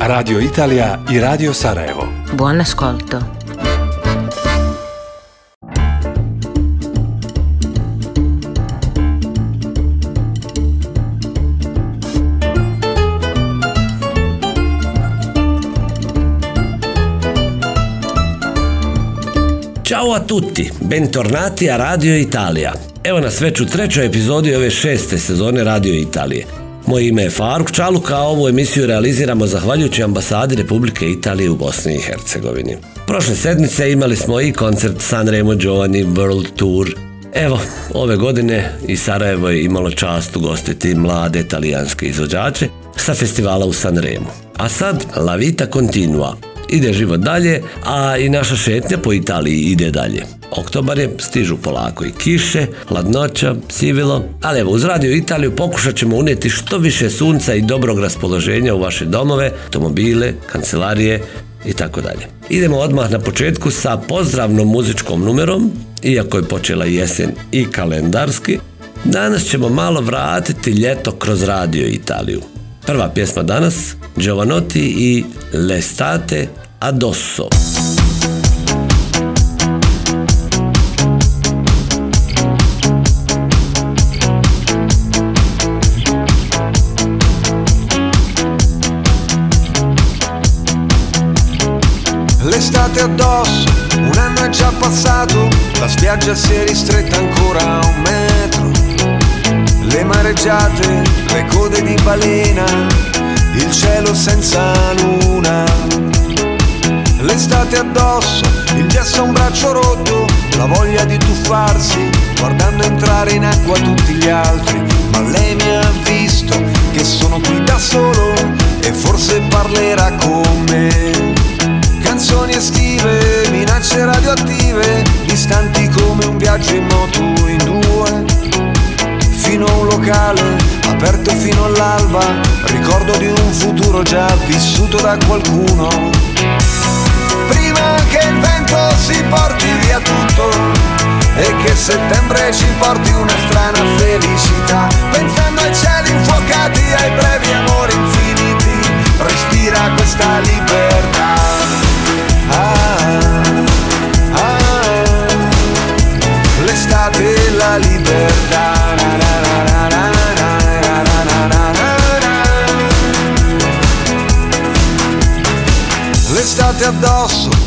Radio Italija i Radio Sarajevo. Buon ascolto. Ćao a tutti, bentornati a Radio Italija. Evo nas već u trećoj epizodi ove šeste sezone Radio Italije. Moje ime je Faruk Čaluk, a ovu emisiju realiziramo zahvaljujući ambasadi Republike Italije u Bosni i Hercegovini. Prošle sedmice imali smo i koncert Sanremo Giovanni World Tour. Evo, ove godine i Sarajevo je imalo čast ugostiti mlade italijanske izvođače sa festivala u Sanremu. A sad, La Vita Continua, ide život dalje, a i naša šetnja po Italiji ide dalje. Oktobar je, stižu polako i kiše, hladnoća, sivilo, ali evo uz Radio Italiju pokušat ćemo unijeti što više sunca i dobrog raspoloženja u vaše domove, automobile, kancelarije i tako dalje. Idemo odmah na početku sa pozdravnom muzičkom numerom, iako je počela jesen i kalendarski, danas ćemo malo vratiti ljeto kroz Radio Italiju. Prva pjesma danas, Giovanotti i L'estate addosso. L'estate addosso, un anno è già passato, la spiaggia si è ristretta ancora a un metro. Le mareggiate, le code di balena, il cielo senza luna. L'estate addosso, il gesso a un braccio rotto, la voglia di tuffarsi, guardando entrare in acqua tutti gli altri. Ma lei mi ha visto che sono qui da solo e forse parlerà con me. Canzoni estive, minacce radioattive, distanti come un viaggio in moto in due. Fino a un locale, aperto fino all'alba, ricordo di un futuro già vissuto da qualcuno. Prima che il vento si porti via tutto e che settembre ci porti una strana felicità, pensando ai cieli infuocati, ai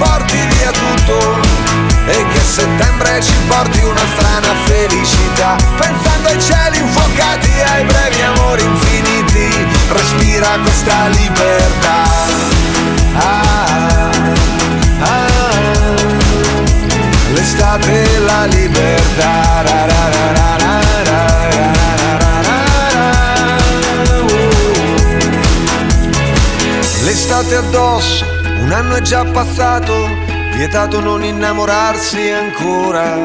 porti via tutto e che settembre ci porti una strana felicità pensando ai cieli infuocati ai brevi amori infiniti respira questa libertà ah, ah, ah. l'estate e la libertà ra, ra, ra, L'estate addosso un anno è già passato, vietato non innamorarsi ancora.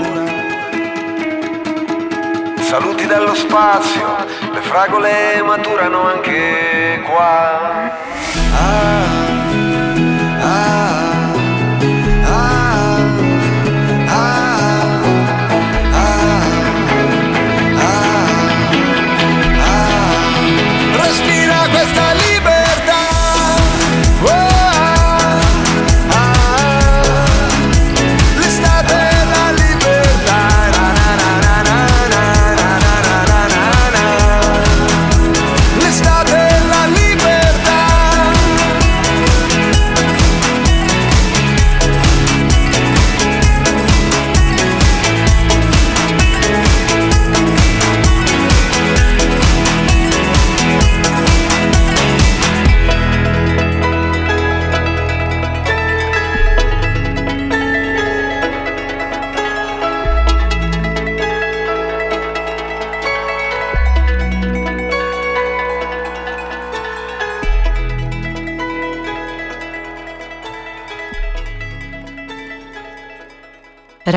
Saluti dallo spazio, le fragole maturano anche qua. Ah, ah,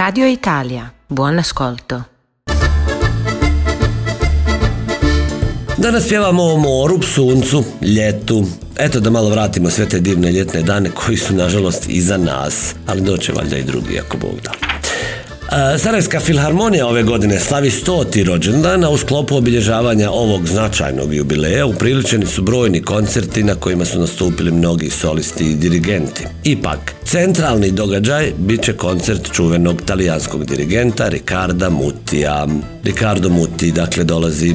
Radio Italia, buon ascolto. Danas pjevamo o moru, suncu, ljetu. Eto da malo vratimo sve te divne ljetne dane koji su nažalost iza nas, ali doće valjda i drugi ako Bog da. E, Sarajevska filharmonija ove godine slavi 100. rođendan, a u sklopu obilježavanja ovog značajnog jubileja upriličeni su brojni koncerti na kojima su nastupili mnogi solisti i dirigenti. Ipak, centralni događaj bit će koncert čuvenog talijanskog dirigenta Ricarda Mutija. Ricardo Muti, dakle, dolazi.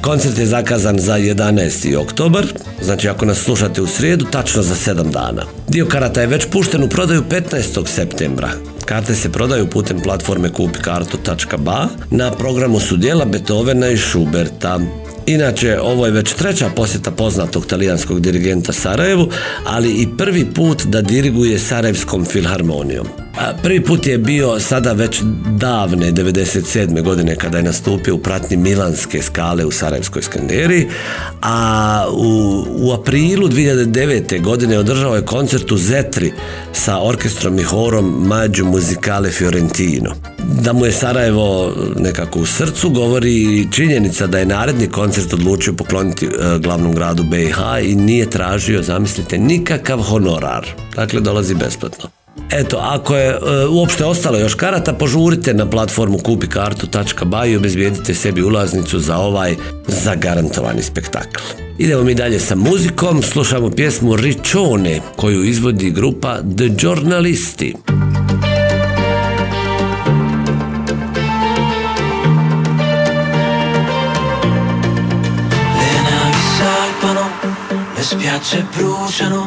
Koncert je zakazan za 11. oktobar, znači ako nas slušate u srijedu, tačno za 7 dana. Dio karata je već pušten u prodaju 15. septembra. Karte se prodaju putem platforme kupikartu.ba. Na programu su dijela Beethovena i Schuberta. Inače, ovo je već treća posjeta poznatog talijanskog dirigenta Sarajevu, ali i prvi put da diriguje Sarajevskom filharmonijom. Prvi put je bio sada već davne 97. godine kada je nastupio u pratnji Milanske skale u Sarajevskoj Skanderiji, a u, u aprilu 2009. godine održao je koncert u Zetri sa orkestrom i horom Mađu Muzikale Fiorentino. Da mu je Sarajevo nekako u srcu govori činjenica da je naredni koncert odlučio pokloniti e, glavnom gradu BiH i nije tražio, zamislite, nikakav honorar. Dakle, dolazi besplatno. Eto, ako je e, uopšte ostalo još karata, požurite na platformu kupikartu.ba i obezbijedite sebi ulaznicu za ovaj zagarantovani spektakl. Idemo mi dalje sa muzikom, slušamo pjesmu Riccione koju izvodi grupa The Giornalisti. Le navi salpano, le spiagge bruciano,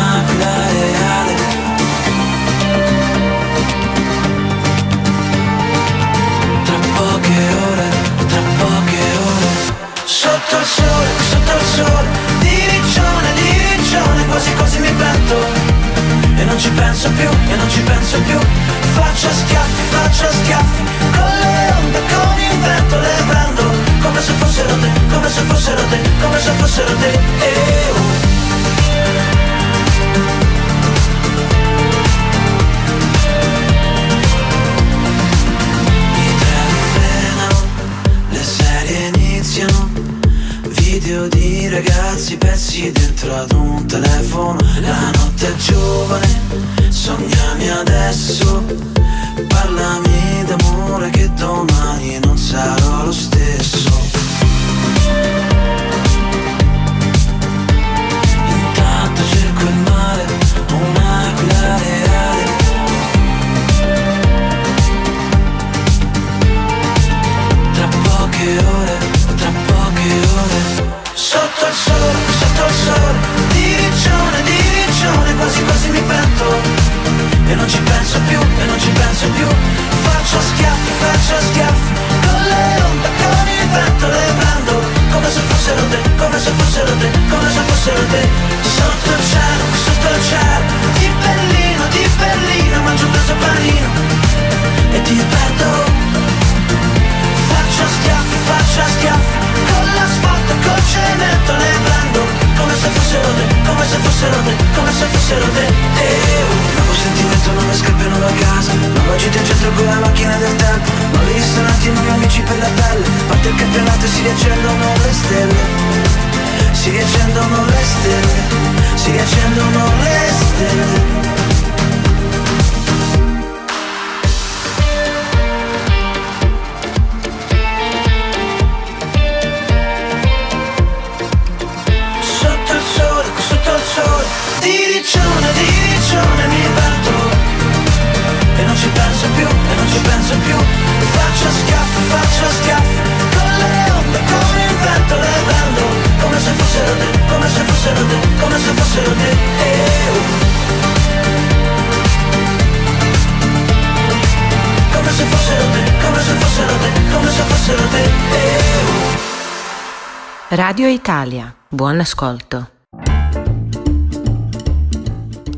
più, e non ci penso più. Faccio schiaffi, faccio schiaffi Con le onde, con il vento le prendo. Come se fossero te, come se fossero te Come se fossero te. Eh, oh. Di ragazzi pezzi dentro ad un telefono. La notte è giovane, sognami adesso. Parlami d'amore che domani non sarò lo stesso Radio Italia. Buon ascolto.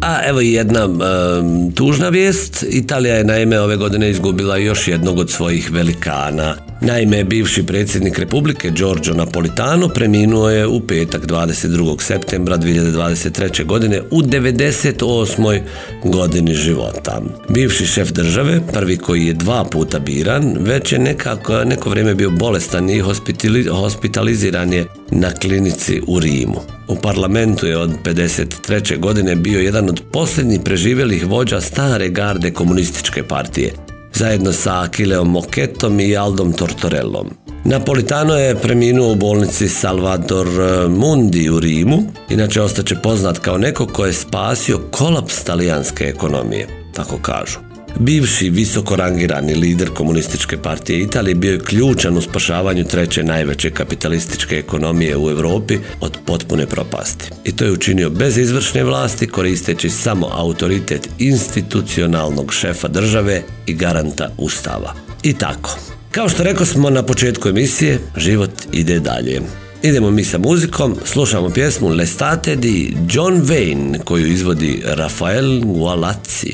A evo i jedna um, tužna vijest. Italija je naime ove godine izgubila još jednog od svojih velikana. Naime, bivši predsjednik Republike Giorgio Napolitano preminuo je u petak 22. septembra 2023. godine u 98. godini života. Bivši šef države, prvi koji je dva puta biran, već je nekako, neko vrijeme bio bolestan i hospitali- hospitaliziran je na klinici u Rimu. U parlamentu je od 53. godine bio jedan od posljednjih preživjelih vođa stare garde komunističke partije, zajedno sa Akileom Moketom i Aldom Tortorellom. Napolitano je preminuo u bolnici Salvador eh, Mundi u Rimu, inače ostaće poznat kao neko ko je spasio kolaps talijanske ekonomije, tako kažu. Bivši visoko rangirani lider komunističke partije Italije bio je ključan u spašavanju treće najveće kapitalističke ekonomije u Europi od potpune propasti. I to je učinio bez izvršne vlasti koristeći samo autoritet institucionalnog šefa države i garanta ustava. I tako. Kao što rekao smo na početku emisije, život ide dalje. Idemo mi sa muzikom, slušamo pjesmu L'estate di John Wayne koju izvodi Rafael Gualazzi.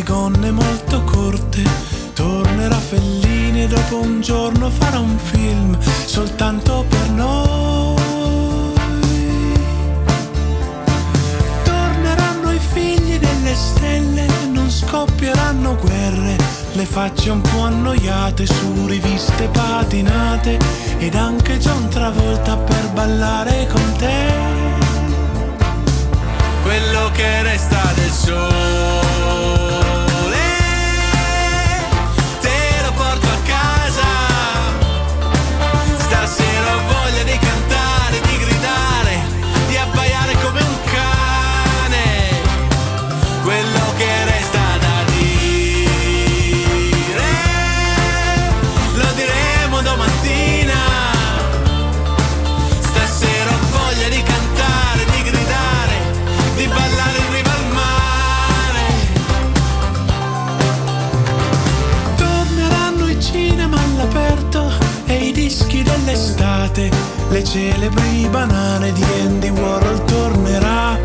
Le gonne molto corte. Tornerà Fellini e dopo un giorno farà un film soltanto per noi. Torneranno i figli delle stelle, non scoppieranno guerre, le facce un po' annoiate su riviste patinate ed anche John Travolta per ballare con te quello che resta del sole. Celebri banane di Andy Warhol tornerà.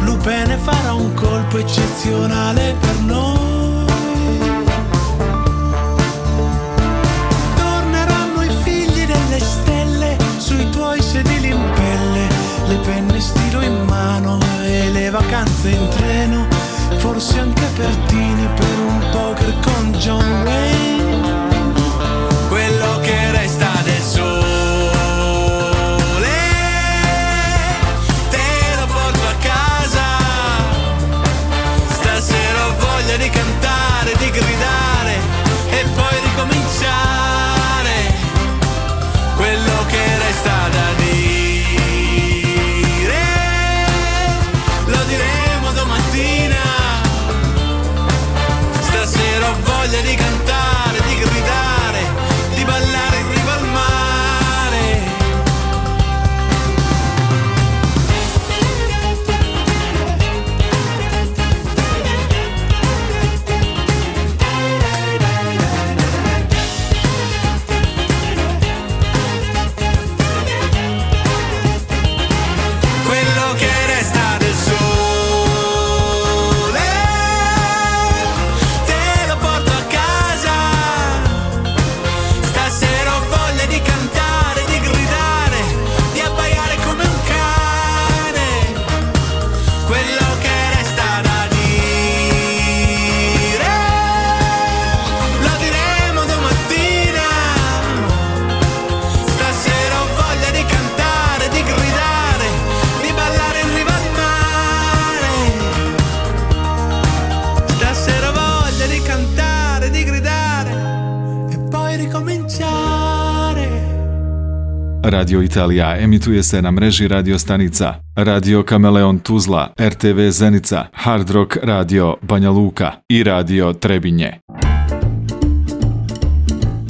Lupene farà un colpo eccezionale Radio Italija emituje se na mreži radio stanica Radio Kameleon Tuzla, RTV Zenica, Hard Rock Radio Banja Luka i Radio Trebinje.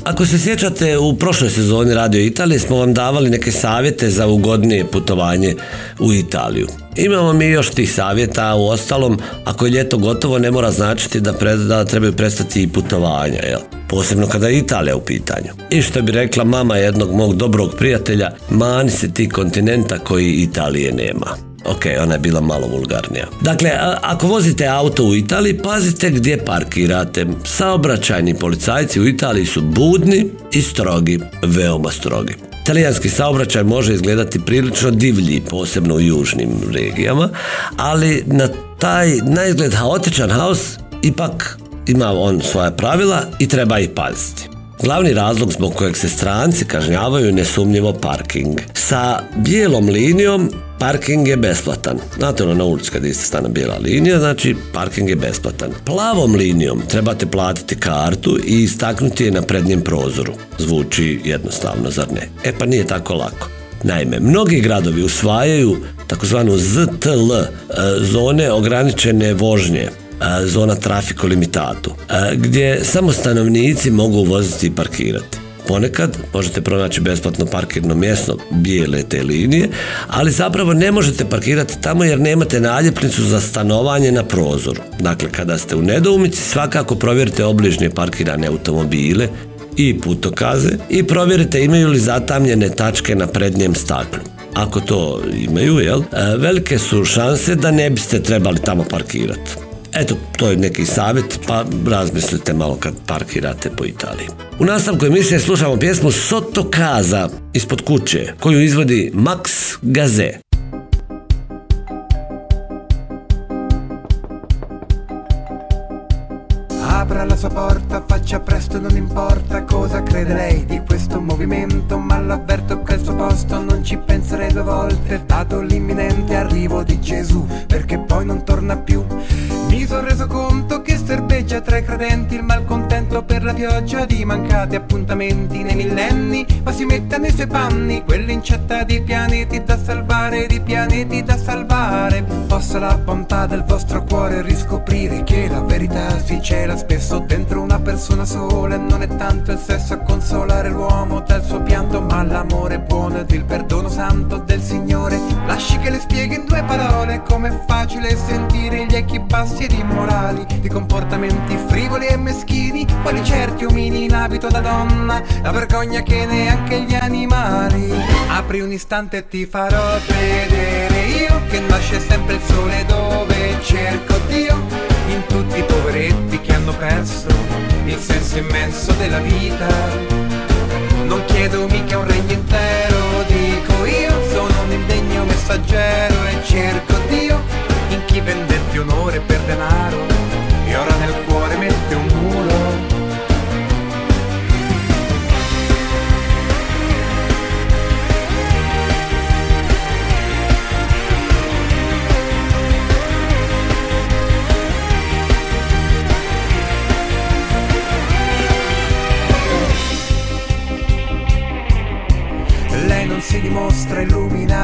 Ako se sjećate, u prošloj sezoni Radio Italije smo vam davali neke savjete za ugodnije putovanje u Italiju. Imamo mi još tih savjeta, u ostalom, ako je ljeto gotovo, ne mora značiti da, pre- da trebaju prestati i putovanja. Jel? posebno kada je Italija u pitanju. I što bi rekla mama jednog mog dobrog prijatelja, mani se ti kontinenta koji Italije nema. Ok, ona je bila malo vulgarnija. Dakle, ako vozite auto u Italiji, pazite gdje parkirate. Saobraćajni policajci u Italiji su budni i strogi, veoma strogi. Talijanski saobraćaj može izgledati prilično divlji, posebno u južnim regijama, ali na taj na izgled haotičan haos ipak ima on svoja pravila i treba ih paziti. Glavni razlog zbog kojeg se stranci kažnjavaju je nesumnjivo parking. Sa bijelom linijom parking je besplatan. Znate ono na ulici kad iste stane bijela linija, znači parking je besplatan. Plavom linijom trebate platiti kartu i istaknuti je na prednjem prozoru. Zvuči jednostavno, zar ne? E pa nije tako lako. Naime, mnogi gradovi usvajaju takozvanu ZTL, e, zone ograničene vožnje, zona trafiko limitatu, gdje samo stanovnici mogu voziti i parkirati. Ponekad možete pronaći besplatno parkirno mjesto bijele te linije, ali zapravo ne možete parkirati tamo jer nemate naljepnicu za stanovanje na prozoru. Dakle, kada ste u nedoumici, svakako provjerite obližnje parkirane automobile i putokaze i provjerite imaju li zatamljene tačke na prednjem staklu. Ako to imaju, jel, velike su šanse da ne biste trebali tamo parkirati. Eto, to je neki savjet, pa razmislite malo kad parkirate po Italiji. U nastavku emisije slušamo pjesmu Soto Casa ispod kuće, koju izvodi Max Gaze. Apra la sua porta, faccia presto, non importa cosa crede lei di questo movimento, ma l'avverto che al suo posto non ci penserei due volte, dato l'imminente arrivo di Gesù, perché poi non torna più. Mi sono reso conto che serbeggia tra i credenti il malcontento per la pioggia di mancati appuntamenti nei millenni, ma si mette nei suoi panni, quell'incetta di pianeti da salvare, di pianeti da salvare. Possa la bontà del vostro cuore riscoprire che la verità si cela spesso dentro una persona sola e non è tanto il sesso a consolare l'uomo dal suo pianto, ma l'amore buono ed il perdono santo del Signore. Lasci che le spieghi in due parole com'è facile sentire gli echi bassi ed immorali di comportamenti frivoli e meschini, quali certi omini in abito da donna, la vergogna che neanche gli animali. Apri un istante e ti farò vedere io che nasce sempre il sole dove cerco Dio in tutti i poveretti che hanno perso il senso immenso della vita. Non chiedo mica un regno intero, dico io, sono un indegno messaggero e cerco Dio in chi vendette onore per denaro e ora nel cuore mette un muro.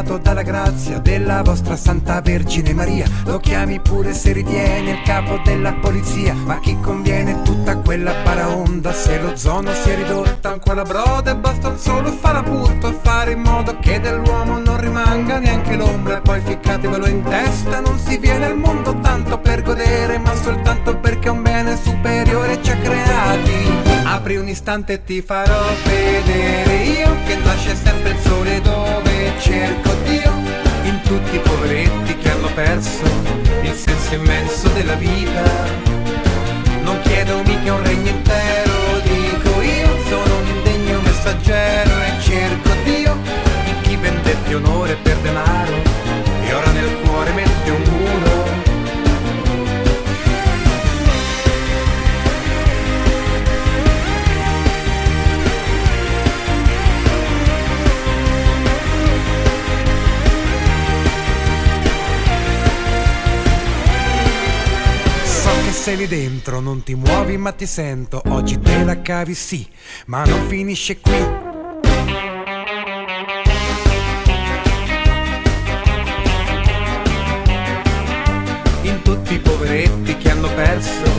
Illuminato dalla grazia della vostra Santa Vergine Maria. Lo chiami pure se ritiene il capo della polizia. Ma chi conviene tutta quella paraonda se lo zono si è ridotta ancora broda e basta un solo farapurto a fare in modo che dell'uomo non rimanga neanche l'ombra. E poi ficcatevelo in testa, non si viene al mondo tanto per godere, ma soltanto perché un bene superiore ci ha creati. Apri un istante e ti farò vedere io che nasce sempre il sole dove cerco Dio in tutti i poveretti che hanno perso il senso immenso della vita. Non chiedo mica un regno intero, dico io, sono un indegno messaggero e cerco Dio in chi vendette onore per denaro sei lì dentro, non ti muovi ma ti sento, oggi te la cavi sì, ma non finisce qui. In tutti i poveretti che hanno perso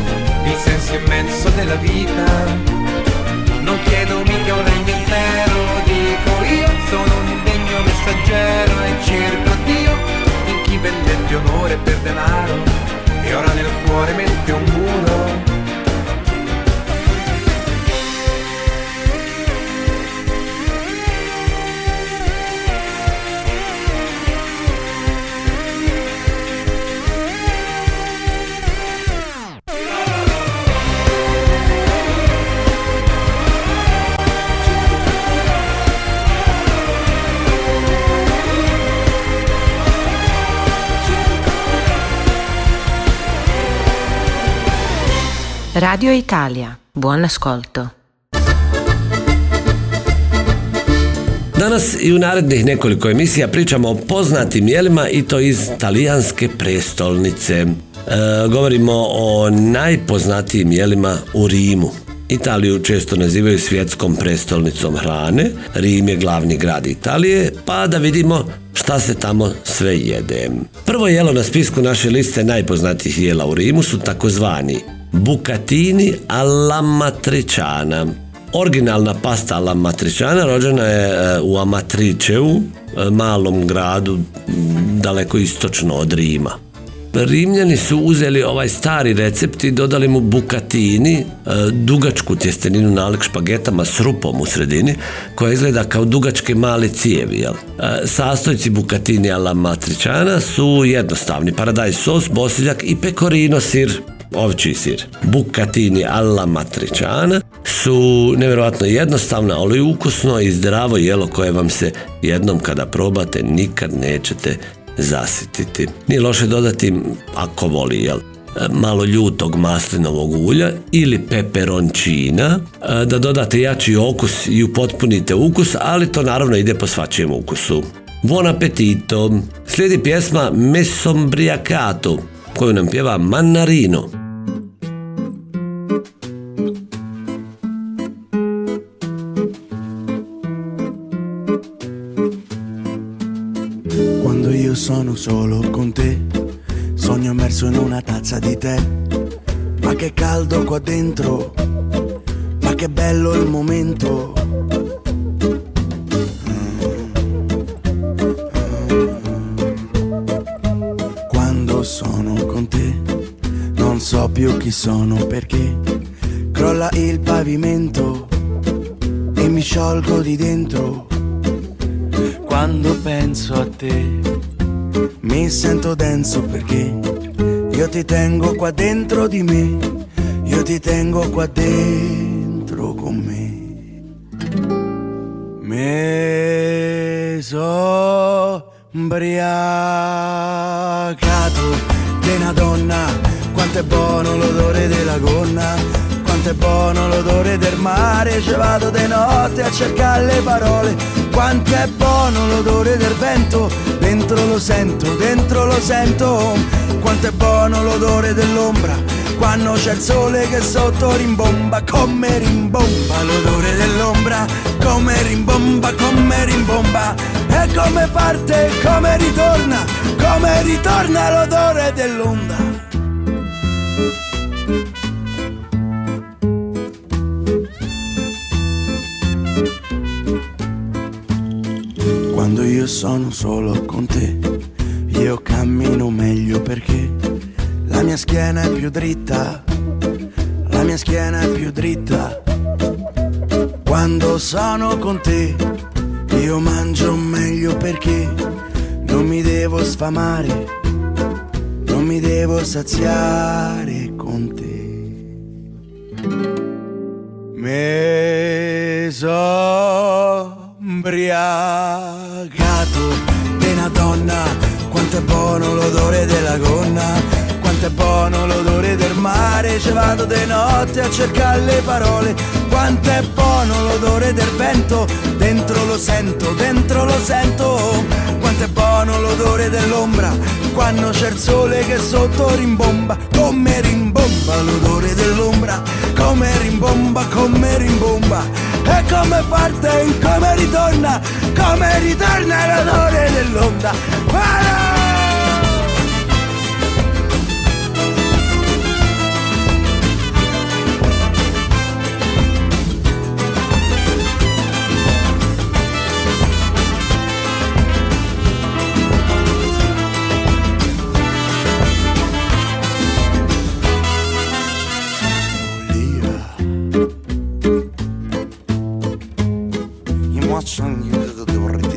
il senso immenso della vita. Non chiedo mica un regno intero, dico io, sono un indegno messaggero e cerco Dio in chi vendette onore per denaro ora nel cuore mette un muro. Radio Italia, buon ascolto. Danas i u narednih nekoliko emisija pričamo o poznatim jelima i to iz talijanske prestolnice. E, govorimo o najpoznatijim jelima u Rimu. Italiju često nazivaju svjetskom prestolnicom hrane, Rim je glavni grad Italije, pa da vidimo šta se tamo sve jede. Prvo jelo na spisku naše liste najpoznatijih jela u Rimu su takozvani bucatini alla matriciana. Originalna pasta alla matriciana rođena je e, u Amatričevu, e, malom gradu daleko istočno od Rima. Rimljani su uzeli ovaj stari recept i dodali mu bukatini, e, dugačku tjesteninu nalik špagetama s rupom u sredini, koja izgleda kao dugačke male cijevi. Jel? Sastojci bukatini alla matričana su jednostavni, paradajz sos, bosiljak i pecorino sir, ovčji sir. Bukatini alla matričana su nevjerojatno jednostavna, ali ukusno i zdravo jelo koje vam se jednom kada probate nikad nećete zasititi. Nije loše dodati, ako voli, jel, malo ljutog maslinovog ulja ili peperončina, da dodate jači okus i upotpunite ukus, ali to naravno ide po svačijem ukusu. Buon appetito! Slijedi pjesma Mesombriacato, koju nam pjeva Mannarino. Sono solo con te. Sogno immerso in una tazza di tè. Ma che caldo qua dentro. Ma che bello il momento. Quando sono con te, non so più chi sono perché. Crolla il pavimento e mi sciolgo di dentro. Quando penso a te mi sento denso perché io ti tengo qua dentro di me, io ti tengo qua dentro con me. Me so ubriacato di una donna, quanto è buono l'odore della gonna, quanto è buono l'odore del mare, ci vado di notte a cercare le parole, quanto è buono l'odore del vento Dentro lo sento, dentro lo sento, quanto è buono l'odore dell'ombra, quando c'è il sole che sotto rimbomba, come rimbomba l'odore dell'ombra, come rimbomba, come rimbomba, e come parte, come ritorna, come ritorna l'odore dell'onda. Sono solo con te, io cammino meglio perché la mia schiena è più dritta, la mia schiena è più dritta. Quando sono con te, io mangio meglio perché non mi devo sfamare, non mi devo saziare con te. Me sombria donna, quanto è buono l'odore della gonna, quanto è buono l'odore del mare, ci vado di notte a cercare le parole, quanto è buono l'odore del vento, dentro lo sento, dentro lo sento, quanto è buono l'odore dell'ombra, quando c'è il sole che sotto rimbomba, come rimbomba l'odore dell'ombra, come rimbomba, come rimbomba e come parte, come ritorna, come ritorna l'odore dell'onda. Para!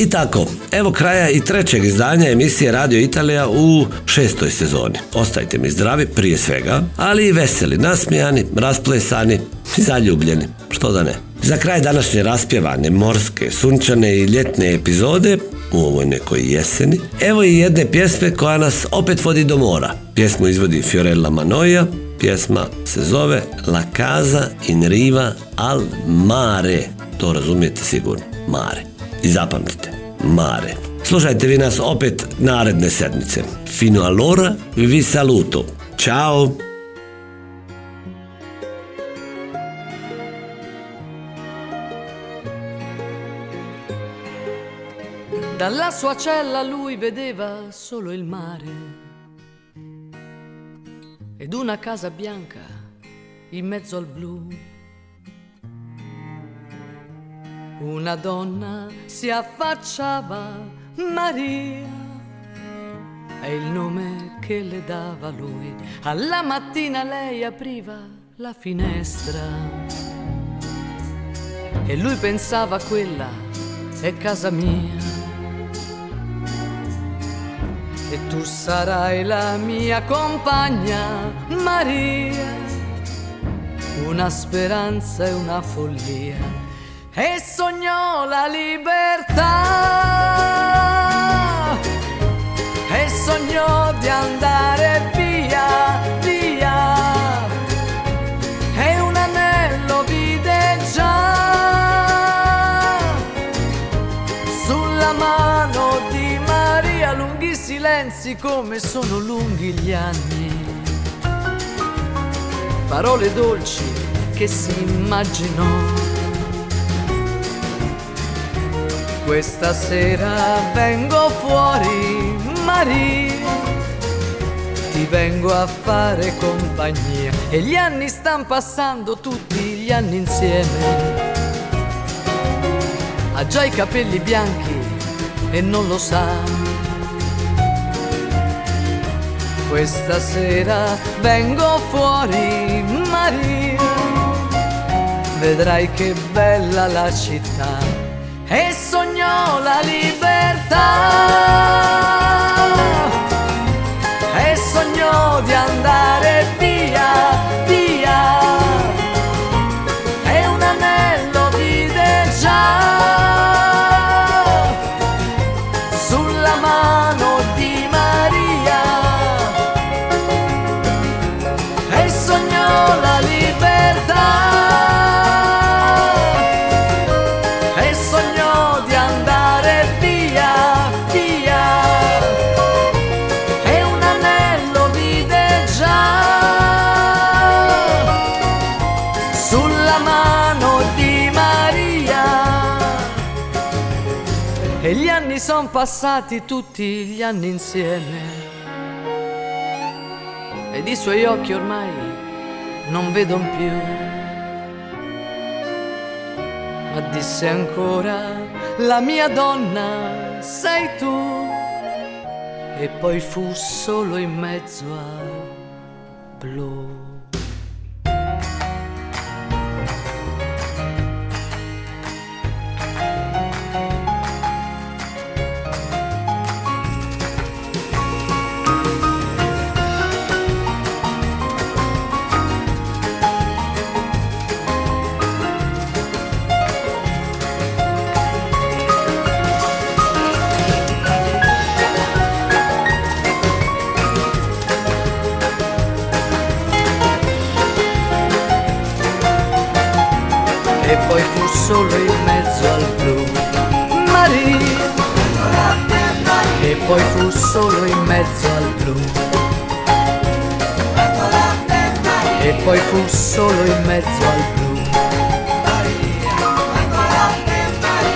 I tako, evo kraja i trećeg izdanja emisije Radio Italija u šestoj sezoni. Ostajte mi zdravi prije svega, ali i veseli, nasmijani, rasplesani i zaljubljeni, što da ne. Za kraj današnje raspjevane, morske, sunčane i ljetne epizode u ovoj nekoj jeseni, evo i jedne pjesme koja nas opet vodi do mora. Pjesmu izvodi Fiorella Manoia, pjesma se zove La Casa in Riva al Mare. To razumijete sigurno, Mare. I zapamtite, Mare. Slušajte vi nas opet naredne sedmice. Fino allora vi saluto. Ciao! Dalla sua cella lui vedeva solo il mare ed una casa bianca in mezzo al blu. Una donna si affacciava, Maria, è il nome che le dava lui. Alla mattina lei apriva la finestra e lui pensava quella è casa mia. E tu sarai la mia compagna, Maria, una speranza e una follia. E sognò la libertà, e sognò di andare via, via. E un anello vide già sulla mano di Maria, lunghi silenzi come sono lunghi gli anni. Parole dolci che si immaginò. Questa sera vengo fuori, Maria, ti vengo a fare compagnia. E gli anni stanno passando tutti gli anni insieme. Ha già i capelli bianchi e non lo sa. Questa sera vengo fuori, Maria, vedrai che bella la città. E sognò la libertà, passati tutti gli anni insieme ed i suoi occhi ormai non vedono più. Ma disse ancora, la mia donna sei tu. E poi fu solo in mezzo al blu. Solo in mezzo al blu. Maria, e poi fu solo in mezzo al blu. E poi fu solo in mezzo al blu.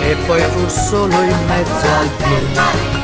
E poi fu solo in mezzo al blu.